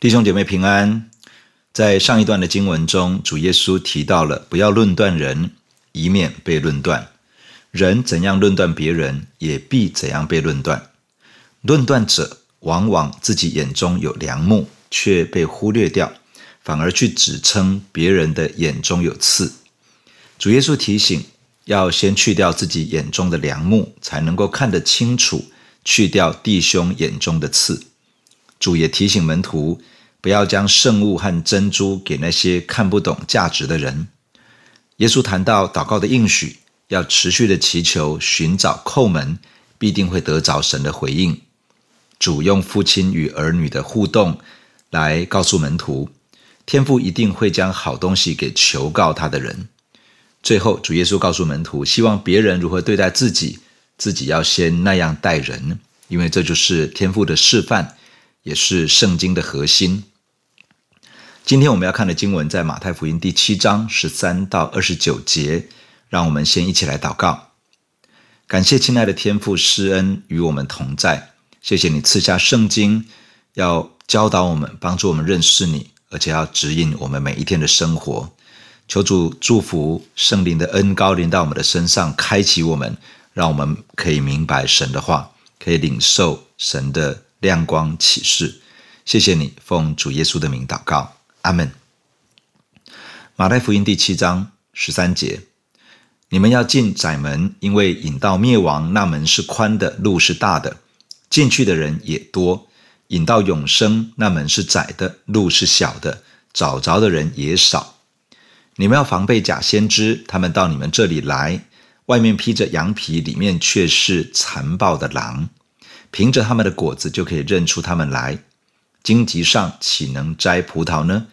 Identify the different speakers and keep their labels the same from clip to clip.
Speaker 1: 弟兄姐妹平安。在上一段的经文中，主耶稣提到了不要论断人，以免被论断。人怎样论断别人，也必怎样被论断。论断者往往自己眼中有梁木，却被忽略掉，反而去指称别人的眼中有刺。主耶稣提醒，要先去掉自己眼中的梁木，才能够看得清楚，去掉弟兄眼中的刺。主也提醒门徒，不要将圣物和珍珠给那些看不懂价值的人。耶稣谈到祷告的应许，要持续的祈求、寻找、叩门，必定会得着神的回应。主用父亲与儿女的互动来告诉门徒，天父一定会将好东西给求告他的人。最后，主耶稣告诉门徒，希望别人如何对待自己，自己要先那样待人，因为这就是天父的示范。也是圣经的核心。今天我们要看的经文在马太福音第七章十三到二十九节，让我们先一起来祷告。感谢亲爱的天父施恩与我们同在，谢谢你赐下圣经，要教导我们，帮助我们认识你，而且要指引我们每一天的生活。求主祝福圣灵的恩高临到我们的身上，开启我们，让我们可以明白神的话，可以领受神的。亮光启示，谢谢你，奉主耶稣的名祷告，阿门。马太福音第七章十三节：你们要进窄门，因为引到灭亡那门是宽的，路是大的，进去的人也多；引到永生那门是窄的，路是小的，找着的人也少。你们要防备假先知，他们到你们这里来，外面披着羊皮，里面却是残暴的狼。凭着他们的果子就可以认出他们来。荆棘上岂能摘葡萄呢？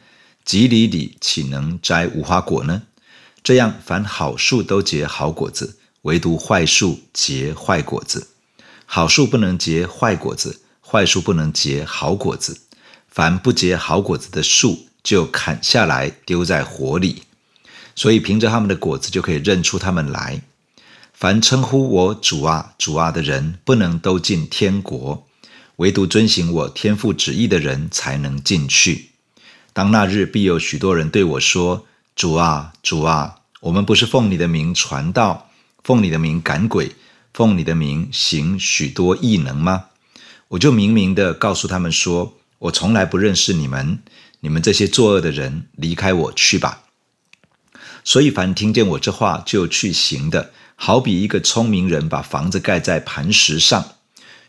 Speaker 1: 蒺藜里岂能摘无花果呢？这样，凡好树都结好果子，唯独坏树结坏果子。好树不能结坏果子，坏树不能结好果子。凡不结好果子的树，就砍下来丢在火里。所以，凭着他们的果子就可以认出他们来。凡称呼我主啊、主啊的人，不能都进天国；唯独遵行我天父旨意的人，才能进去。当那日，必有许多人对我说：“主啊、主啊，我们不是奉你的名传道，奉你的名赶鬼，奉你的名行许多异能吗？”我就明明的告诉他们说：“我从来不认识你们，你们这些作恶的人，离开我去吧。”所以，凡听见我这话就去行的，好比一个聪明人把房子盖在磐石上，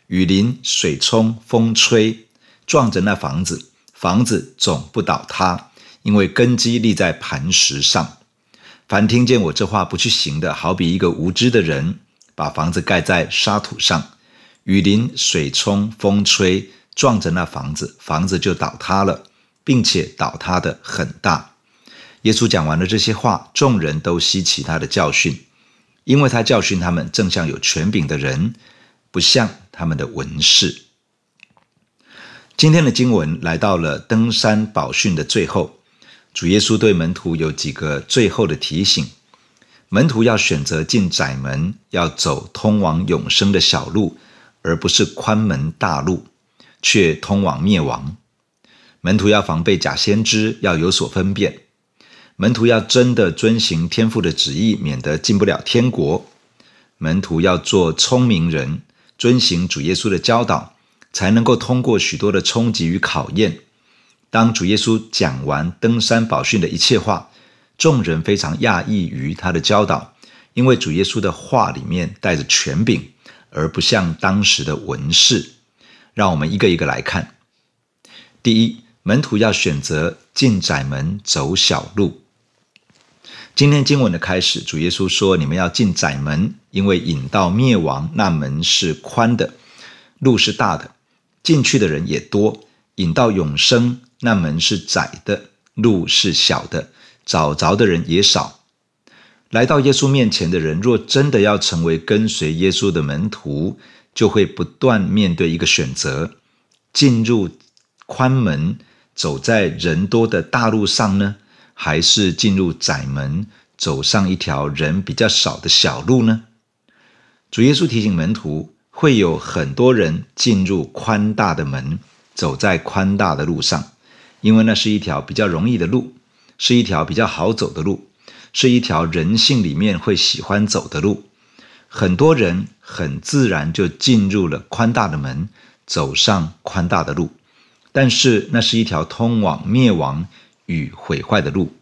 Speaker 1: 雨淋、水冲、风吹，撞着那房子，房子总不倒塌，因为根基立在磐石上。凡听见我这话不去行的，好比一个无知的人把房子盖在沙土上，雨淋、水冲、风吹，撞着那房子，房子就倒塌了，并且倒塌得很大。耶稣讲完了这些话，众人都吸取他的教训。因为他教训他们，正像有权柄的人，不像他们的文士。今天的经文来到了登山宝训的最后，主耶稣对门徒有几个最后的提醒：门徒要选择进窄门，要走通往永生的小路，而不是宽门大路，却通往灭亡。门徒要防备假先知，要有所分辨。门徒要真的遵行天父的旨意，免得进不了天国。门徒要做聪明人，遵行主耶稣的教导，才能够通过许多的冲击与考验。当主耶稣讲完登山宝训的一切话，众人非常讶异于他的教导，因为主耶稣的话里面带着权柄，而不像当时的文士。让我们一个一个来看。第一，门徒要选择进窄门，走小路。今天经文的开始，主耶稣说：“你们要进窄门，因为引到灭亡那门是宽的，路是大的，进去的人也多；引到永生那门是窄的，路是小的，找着的人也少。”来到耶稣面前的人，若真的要成为跟随耶稣的门徒，就会不断面对一个选择：进入宽门，走在人多的大路上呢？还是进入窄门，走上一条人比较少的小路呢？主耶稣提醒门徒，会有很多人进入宽大的门，走在宽大的路上，因为那是一条比较容易的路，是一条比较好走的路，是一条人性里面会喜欢走的路。很多人很自然就进入了宽大的门，走上宽大的路，但是那是一条通往灭亡与毁坏的路。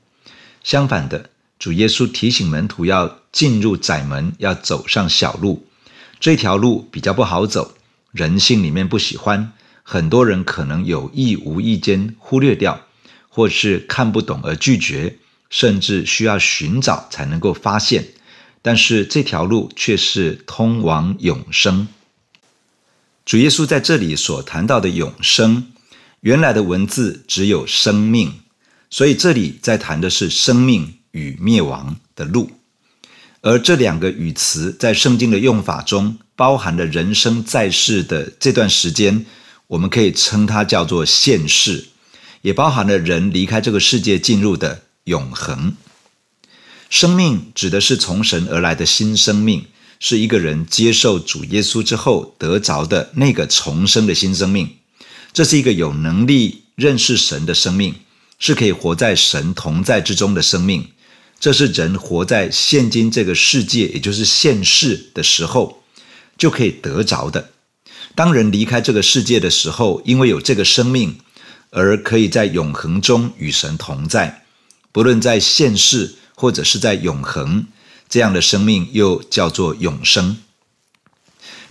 Speaker 1: 相反的，主耶稣提醒门徒要进入窄门，要走上小路。这条路比较不好走，人性里面不喜欢，很多人可能有意无意间忽略掉，或是看不懂而拒绝，甚至需要寻找才能够发现。但是这条路却是通往永生。主耶稣在这里所谈到的永生，原来的文字只有生命，所以这里在谈的是生命与灭亡的路。而这两个语词在圣经的用法中，包含了人生在世的这段时间，我们可以称它叫做现世，也包含了人离开这个世界进入的永恒。生命指的是从神而来的新生命，是一个人接受主耶稣之后得着的那个重生的新生命。这是一个有能力认识神的生命，是可以活在神同在之中的生命。这是人活在现今这个世界，也就是现世的时候，就可以得着的。当人离开这个世界的时候，因为有这个生命，而可以在永恒中与神同在，不论在现世。或者是在永恒，这样的生命又叫做永生。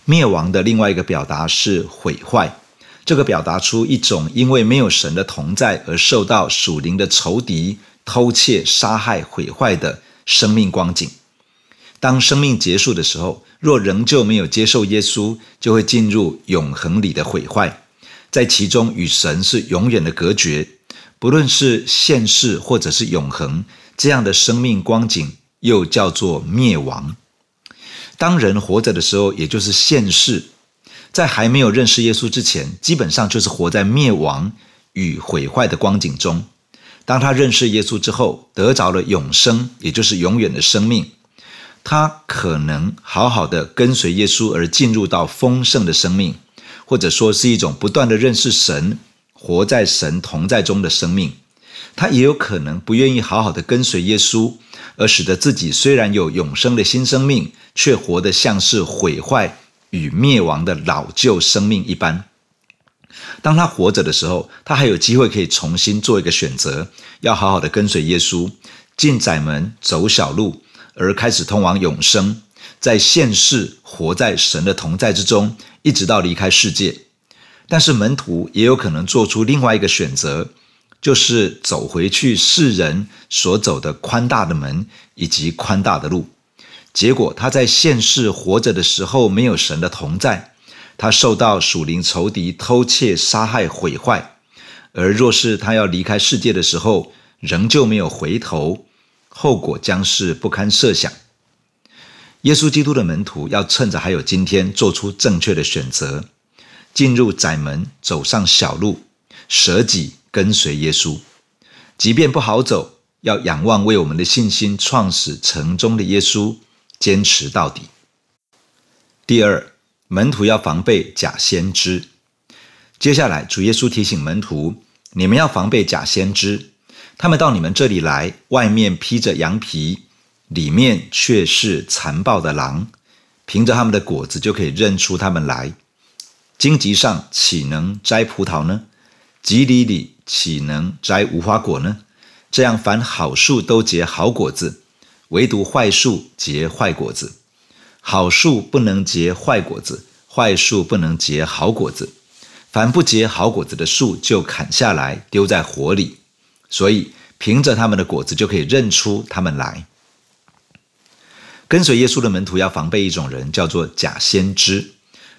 Speaker 1: 灭亡的另外一个表达是毁坏，这个表达出一种因为没有神的同在而受到属灵的仇敌偷窃、杀害、毁坏的生命光景。当生命结束的时候，若仍旧没有接受耶稣，就会进入永恒里的毁坏，在其中与神是永远的隔绝。不论是现世或者是永恒。这样的生命光景又叫做灭亡。当人活着的时候，也就是现世，在还没有认识耶稣之前，基本上就是活在灭亡与毁坏的光景中。当他认识耶稣之后，得着了永生，也就是永远的生命，他可能好好的跟随耶稣而进入到丰盛的生命，或者说是一种不断的认识神、活在神同在中的生命。他也有可能不愿意好好的跟随耶稣，而使得自己虽然有永生的新生命，却活得像是毁坏与灭亡的老旧生命一般。当他活着的时候，他还有机会可以重新做一个选择，要好好的跟随耶稣，进窄门，走小路，而开始通往永生，在现世活在神的同在之中，一直到离开世界。但是门徒也有可能做出另外一个选择。就是走回去世人所走的宽大的门以及宽大的路，结果他在现世活着的时候没有神的同在，他受到属灵仇敌偷窃、杀害、毁坏；而若是他要离开世界的时候，仍旧没有回头，后果将是不堪设想。耶稣基督的门徒要趁着还有今天，做出正确的选择，进入窄门，走上小路，舍己。跟随耶稣，即便不好走，要仰望为我们的信心创始成终的耶稣，坚持到底。第二，门徒要防备假先知。接下来，主耶稣提醒门徒：你们要防备假先知，他们到你们这里来，外面披着羊皮，里面却是残暴的狼。凭着他们的果子就可以认出他们来。荆棘上岂能摘葡萄呢？蒺藜里岂能摘无花果呢？这样，凡好树都结好果子，唯独坏树结坏果子。好树不能结坏果子，坏树不能结好果子。凡不结好果子的树，就砍下来丢在火里。所以，凭着他们的果子就可以认出他们来。跟随耶稣的门徒要防备一种人，叫做假先知。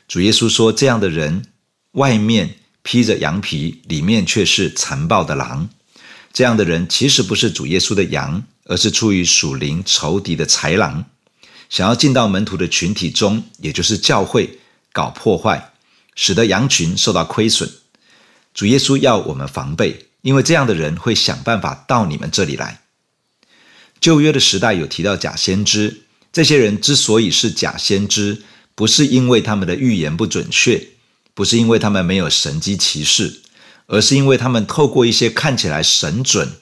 Speaker 1: 主耶稣说，这样的人外面。披着羊皮，里面却是残暴的狼。这样的人其实不是主耶稣的羊，而是出于属灵仇敌的豺狼，想要进到门徒的群体中，也就是教会，搞破坏，使得羊群受到亏损。主耶稣要我们防备，因为这样的人会想办法到你们这里来。旧约的时代有提到假先知，这些人之所以是假先知，不是因为他们的预言不准确。不是因为他们没有神迹奇事，而是因为他们透过一些看起来神准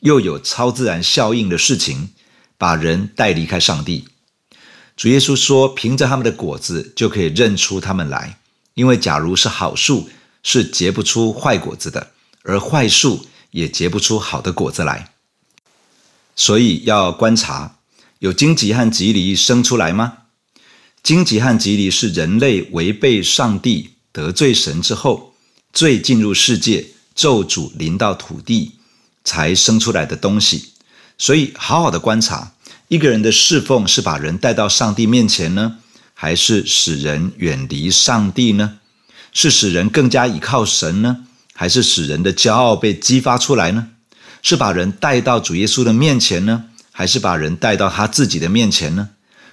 Speaker 1: 又有超自然效应的事情，把人带离开上帝。主耶稣说：“凭着他们的果子就可以认出他们来，因为假如是好树，是结不出坏果子的；而坏树也结不出好的果子来。所以要观察，有荆棘和棘藜生出来吗？荆棘和棘藜是人类违背上帝、得罪神之后，罪进入世界，咒诅临到土地，才生出来的东西。所以，好好的观察。”一个人的侍奉是把人带到上帝面前呢，还是使人远离上帝呢？是使人更加倚靠神呢，还是使人的骄傲被激发出来呢？是把人带到主耶稣的面前呢，还是把人带到他自己的面前呢？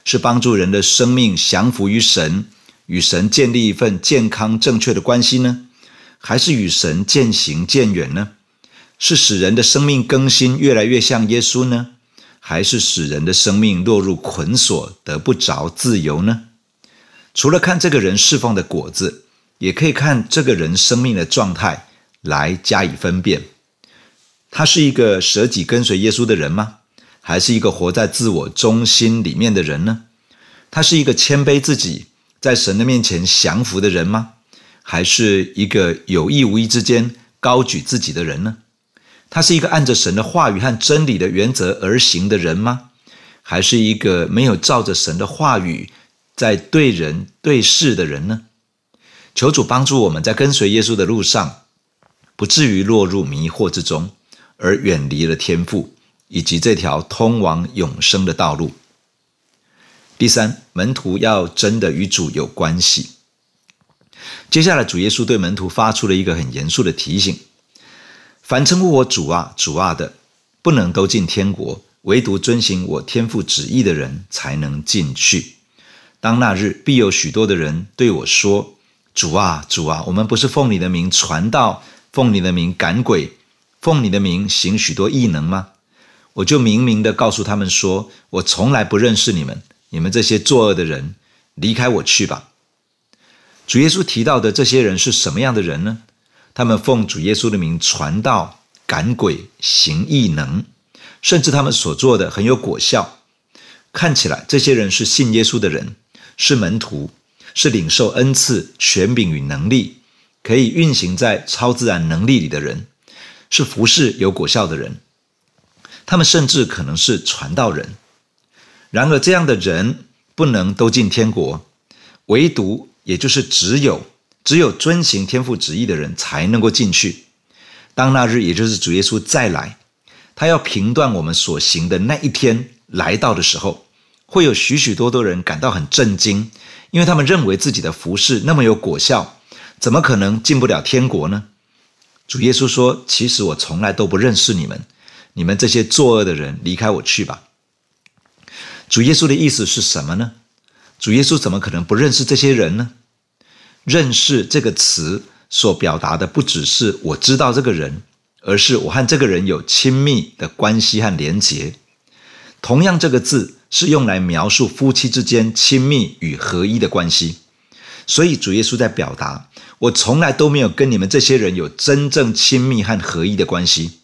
Speaker 1: 是帮助人的生命降服于神，与神建立一份健康正确的关系呢，还是与神渐行渐远呢？是使人的生命更新越来越像耶稣呢？还是使人的生命落入捆锁，得不着自由呢？除了看这个人侍奉的果子，也可以看这个人生命的状态来加以分辨。他是一个舍己跟随耶稣的人吗？还是一个活在自我中心里面的人呢？他是一个谦卑自己，在神的面前降服的人吗？还是一个有意无意之间高举自己的人呢？他是一个按着神的话语和真理的原则而行的人吗？还是一个没有照着神的话语在对人对事的人呢？求主帮助我们在跟随耶稣的路上，不至于落入迷惑之中，而远离了天赋以及这条通往永生的道路。第三，门徒要真的与主有关系。接下来，主耶稣对门徒发出了一个很严肃的提醒。凡称呼我主啊、主啊的，不能都进天国；唯独遵行我天父旨意的人，才能进去。当那日，必有许多的人对我说：“主啊、主啊，我们不是奉你的名传道，奉你的名赶鬼，奉你的名行许多异能吗？”我就明明的告诉他们说：“我从来不认识你们，你们这些作恶的人，离开我去吧。”主耶稣提到的这些人是什么样的人呢？他们奉主耶稣的名传道、赶鬼、行异能，甚至他们所做的很有果效。看起来这些人是信耶稣的人，是门徒，是领受恩赐、权柄与能力，可以运行在超自然能力里的人，是服事有果效的人。他们甚至可能是传道人。然而，这样的人不能都进天国，唯独，也就是只有。只有遵行天父旨意的人才能够进去。当那日，也就是主耶稣再来，他要评断我们所行的那一天来到的时候，会有许许多多人感到很震惊，因为他们认为自己的服饰那么有果效，怎么可能进不了天国呢？主耶稣说：“其实我从来都不认识你们，你们这些作恶的人，离开我去吧。”主耶稣的意思是什么呢？主耶稣怎么可能不认识这些人呢？认识这个词所表达的不只是我知道这个人，而是我和这个人有亲密的关系和连结。同样，这个字是用来描述夫妻之间亲密与合一的关系。所以，主耶稣在表达：我从来都没有跟你们这些人有真正亲密和合一的关系。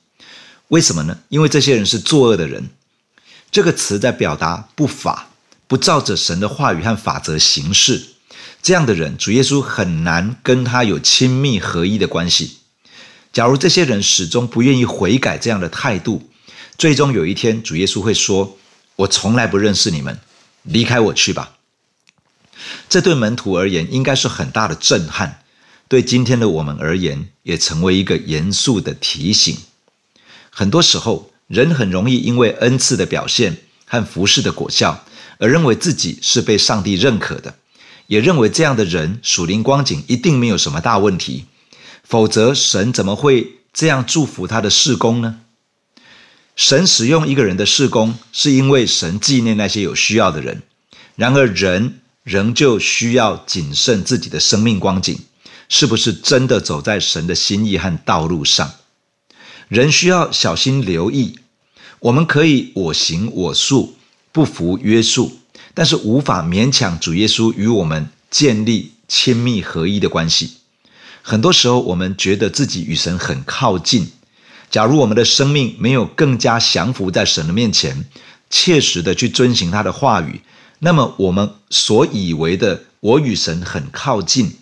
Speaker 1: 为什么呢？因为这些人是作恶的人。这个词在表达不法，不照着神的话语和法则行事。这样的人，主耶稣很难跟他有亲密合一的关系。假如这些人始终不愿意悔改这样的态度，最终有一天，主耶稣会说：“我从来不认识你们，离开我去吧。”这对门徒而言应该是很大的震撼，对今天的我们而言，也成为一个严肃的提醒。很多时候，人很容易因为恩赐的表现和服事的果效，而认为自己是被上帝认可的。也认为这样的人属灵光景一定没有什么大问题，否则神怎么会这样祝福他的事工呢？神使用一个人的事工，是因为神纪念那些有需要的人。然而人仍旧需要谨慎自己的生命光景，是不是真的走在神的心意和道路上？人需要小心留意。我们可以我行我素，不服约束。但是无法勉强主耶稣与我们建立亲密合一的关系。很多时候，我们觉得自己与神很靠近。假如我们的生命没有更加降服在神的面前，切实的去遵行他的话语，那么我们所以为的我与神很靠近，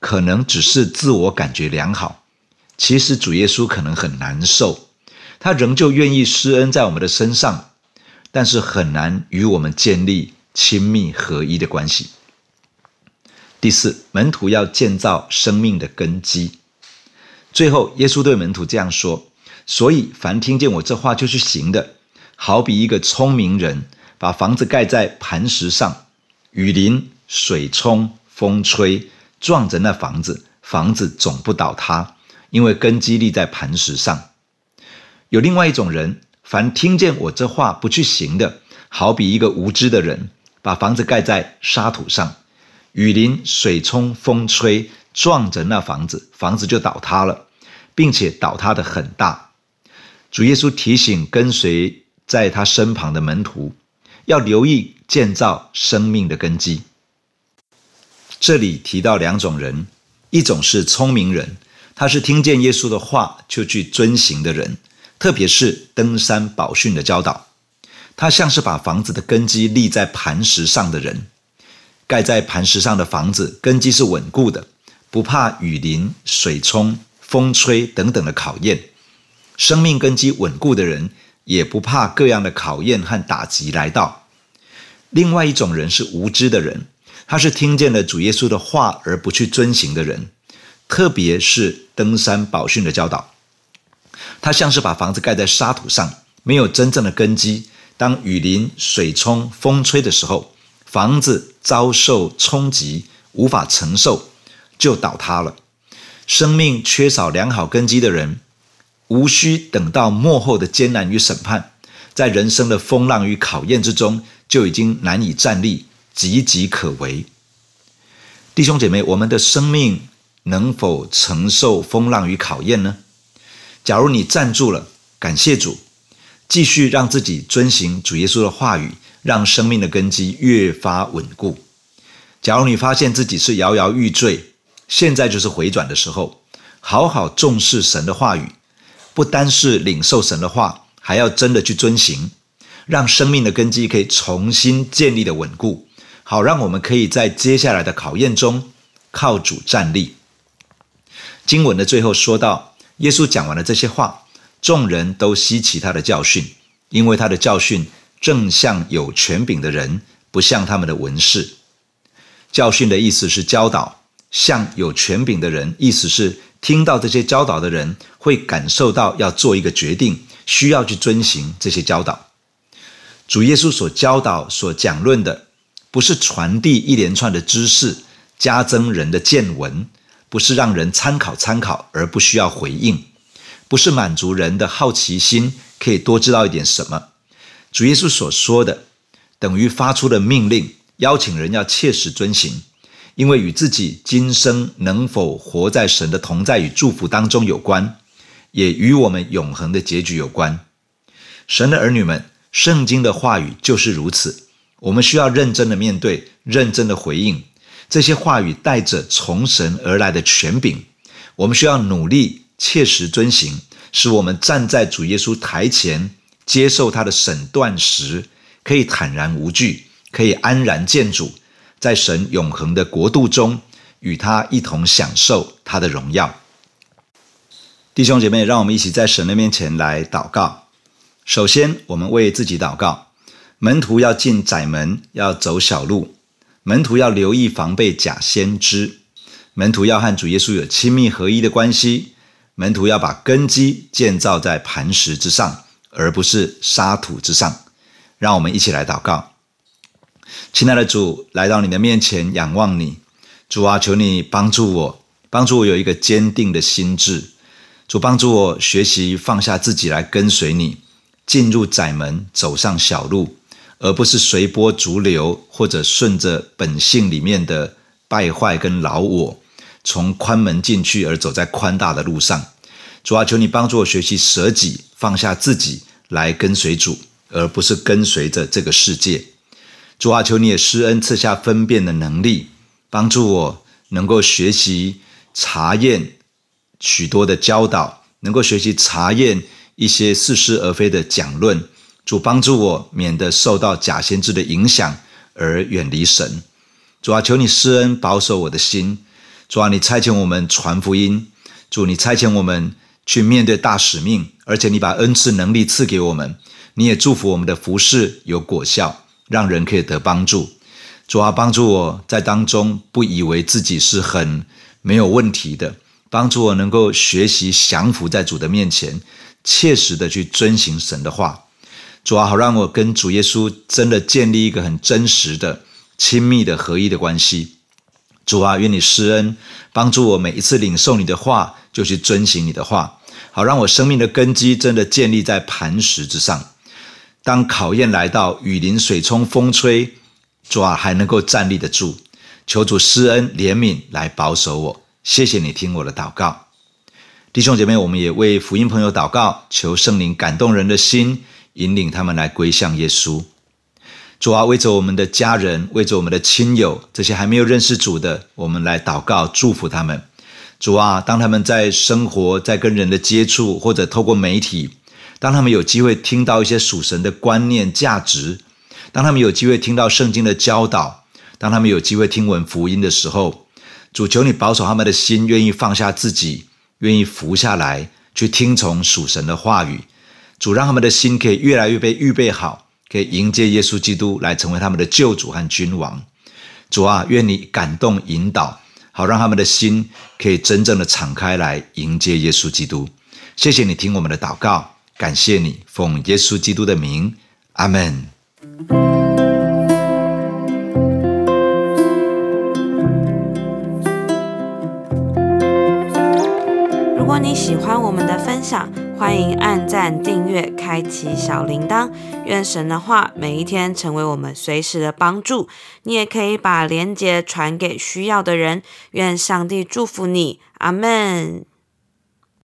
Speaker 1: 可能只是自我感觉良好。其实主耶稣可能很难受，他仍旧愿意施恩在我们的身上，但是很难与我们建立亲密合一的关系。第四，门徒要建造生命的根基。最后，耶稣对门徒这样说：“所以，凡听见我这话就去行的，好比一个聪明人，把房子盖在磐石上，雨淋、水冲、风吹，撞着那房子，房子总不倒塌，因为根基立在磐石上。有另外一种人，凡听见我这话不去行的，好比一个无知的人，把房子盖在沙土上，雨淋、水冲、风吹。”撞着那房子，房子就倒塌了，并且倒塌得很大。主耶稣提醒跟随在他身旁的门徒，要留意建造生命的根基。这里提到两种人，一种是聪明人，他是听见耶稣的话就去遵行的人，特别是登山宝训的教导，他像是把房子的根基立在磐石上的人。盖在磐石上的房子，根基是稳固的。不怕雨淋、水冲、风吹等等的考验，生命根基稳固的人，也不怕各样的考验和打击来到。另外一种人是无知的人，他是听见了主耶稣的话而不去遵行的人，特别是登山宝训的教导。他像是把房子盖在沙土上，没有真正的根基。当雨淋、水冲、风吹的时候，房子遭受冲击，无法承受。就倒塌了。生命缺少良好根基的人，无需等到末后的艰难与审判，在人生的风浪与考验之中，就已经难以站立，岌岌可危。弟兄姐妹，我们的生命能否承受风浪与考验呢？假如你站住了，感谢主，继续让自己遵行主耶稣的话语，让生命的根基越发稳固。假如你发现自己是摇摇欲坠，现在就是回转的时候，好好重视神的话语，不单是领受神的话，还要真的去遵行，让生命的根基可以重新建立的稳固，好让我们可以在接下来的考验中靠主站立。经文的最后说到，耶稣讲完了这些话，众人都吸奇他的教训，因为他的教训正像有权柄的人，不像他们的文士。教训的意思是教导。像有权柄的人，意思是听到这些教导的人会感受到要做一个决定，需要去遵行这些教导。主耶稣所教导、所讲论的，不是传递一连串的知识，加增人的见闻，不是让人参考参考而不需要回应，不是满足人的好奇心，可以多知道一点什么。主耶稣所说的，等于发出的命令，邀请人要切实遵行。因为与自己今生能否活在神的同在与祝福当中有关，也与我们永恒的结局有关。神的儿女们，圣经的话语就是如此。我们需要认真的面对，认真的回应这些话语，带着从神而来的权柄。我们需要努力切实遵行，使我们站在主耶稣台前接受他的审断时，可以坦然无惧，可以安然见主。在神永恒的国度中，与他一同享受他的荣耀。弟兄姐妹，让我们一起在神的面前来祷告。首先，我们为自己祷告。门徒要进窄门，要走小路；门徒要留意防备假先知；门徒要和主耶稣有亲密合一的关系；门徒要把根基建造在磐石之上，而不是沙土之上。让我们一起来祷告。亲爱的主，来到你的面前仰望你，主啊，求你帮助我，帮助我有一个坚定的心志。主帮助我学习放下自己来跟随你，进入窄门，走上小路，而不是随波逐流，或者顺着本性里面的败坏跟老我，从宽门进去而走在宽大的路上。主啊，求你帮助我学习舍己，放下自己来跟随主，而不是跟随着这个世界。主啊，求你也施恩赐下分辨的能力，帮助我能够学习查验许多的教导，能够学习查验一些似是而非的讲论。主帮助我，免得受到假先知的影响而远离神。主啊，求你施恩保守我的心。主啊，你差遣我们传福音。主，你差遣我们去面对大使命，而且你把恩赐能力赐给我们。你也祝福我们的服饰有果效，让人可以得帮助。主啊，帮助我在当中不以为自己是很没有问题的，帮助我能够学习降服在主的面前，切实的去遵行神的话。主啊，好让我跟主耶稣真的建立一个很真实的、亲密的合一的关系。主啊，愿你施恩帮助我，每一次领受你的话，就去遵行你的话，好让我生命的根基真的建立在磐石之上。当考验来到，雨淋、水冲、风吹，主啊，还能够站立得住。求主施恩怜悯来保守我。谢谢你听我的祷告，弟兄姐妹，我们也为福音朋友祷告，求圣灵感动人的心。引领他们来归向耶稣。主啊，为着我们的家人，为着我们的亲友，这些还没有认识主的，我们来祷告祝福他们。主啊，当他们在生活、在跟人的接触，或者透过媒体，当他们有机会听到一些属神的观念、价值，当他们有机会听到圣经的教导，当他们有机会听闻福音的时候，主求你保守他们的心，愿意放下自己，愿意服下来，去听从属神的话语。主让他们的心可以越来越被预备好，可以迎接耶稣基督来成为他们的救主和君王。主啊，愿你感动引导，好让他们的心可以真正的敞开来迎接耶稣基督。谢谢你听我们的祷告，感谢你奉耶稣基督的名，阿门。
Speaker 2: 如果你喜欢我们的分享，欢迎按赞、订阅、开启小铃铛。愿神的话每一天成为我们随时的帮助。你也可以把连接传给需要的人。愿上帝祝福你，阿门。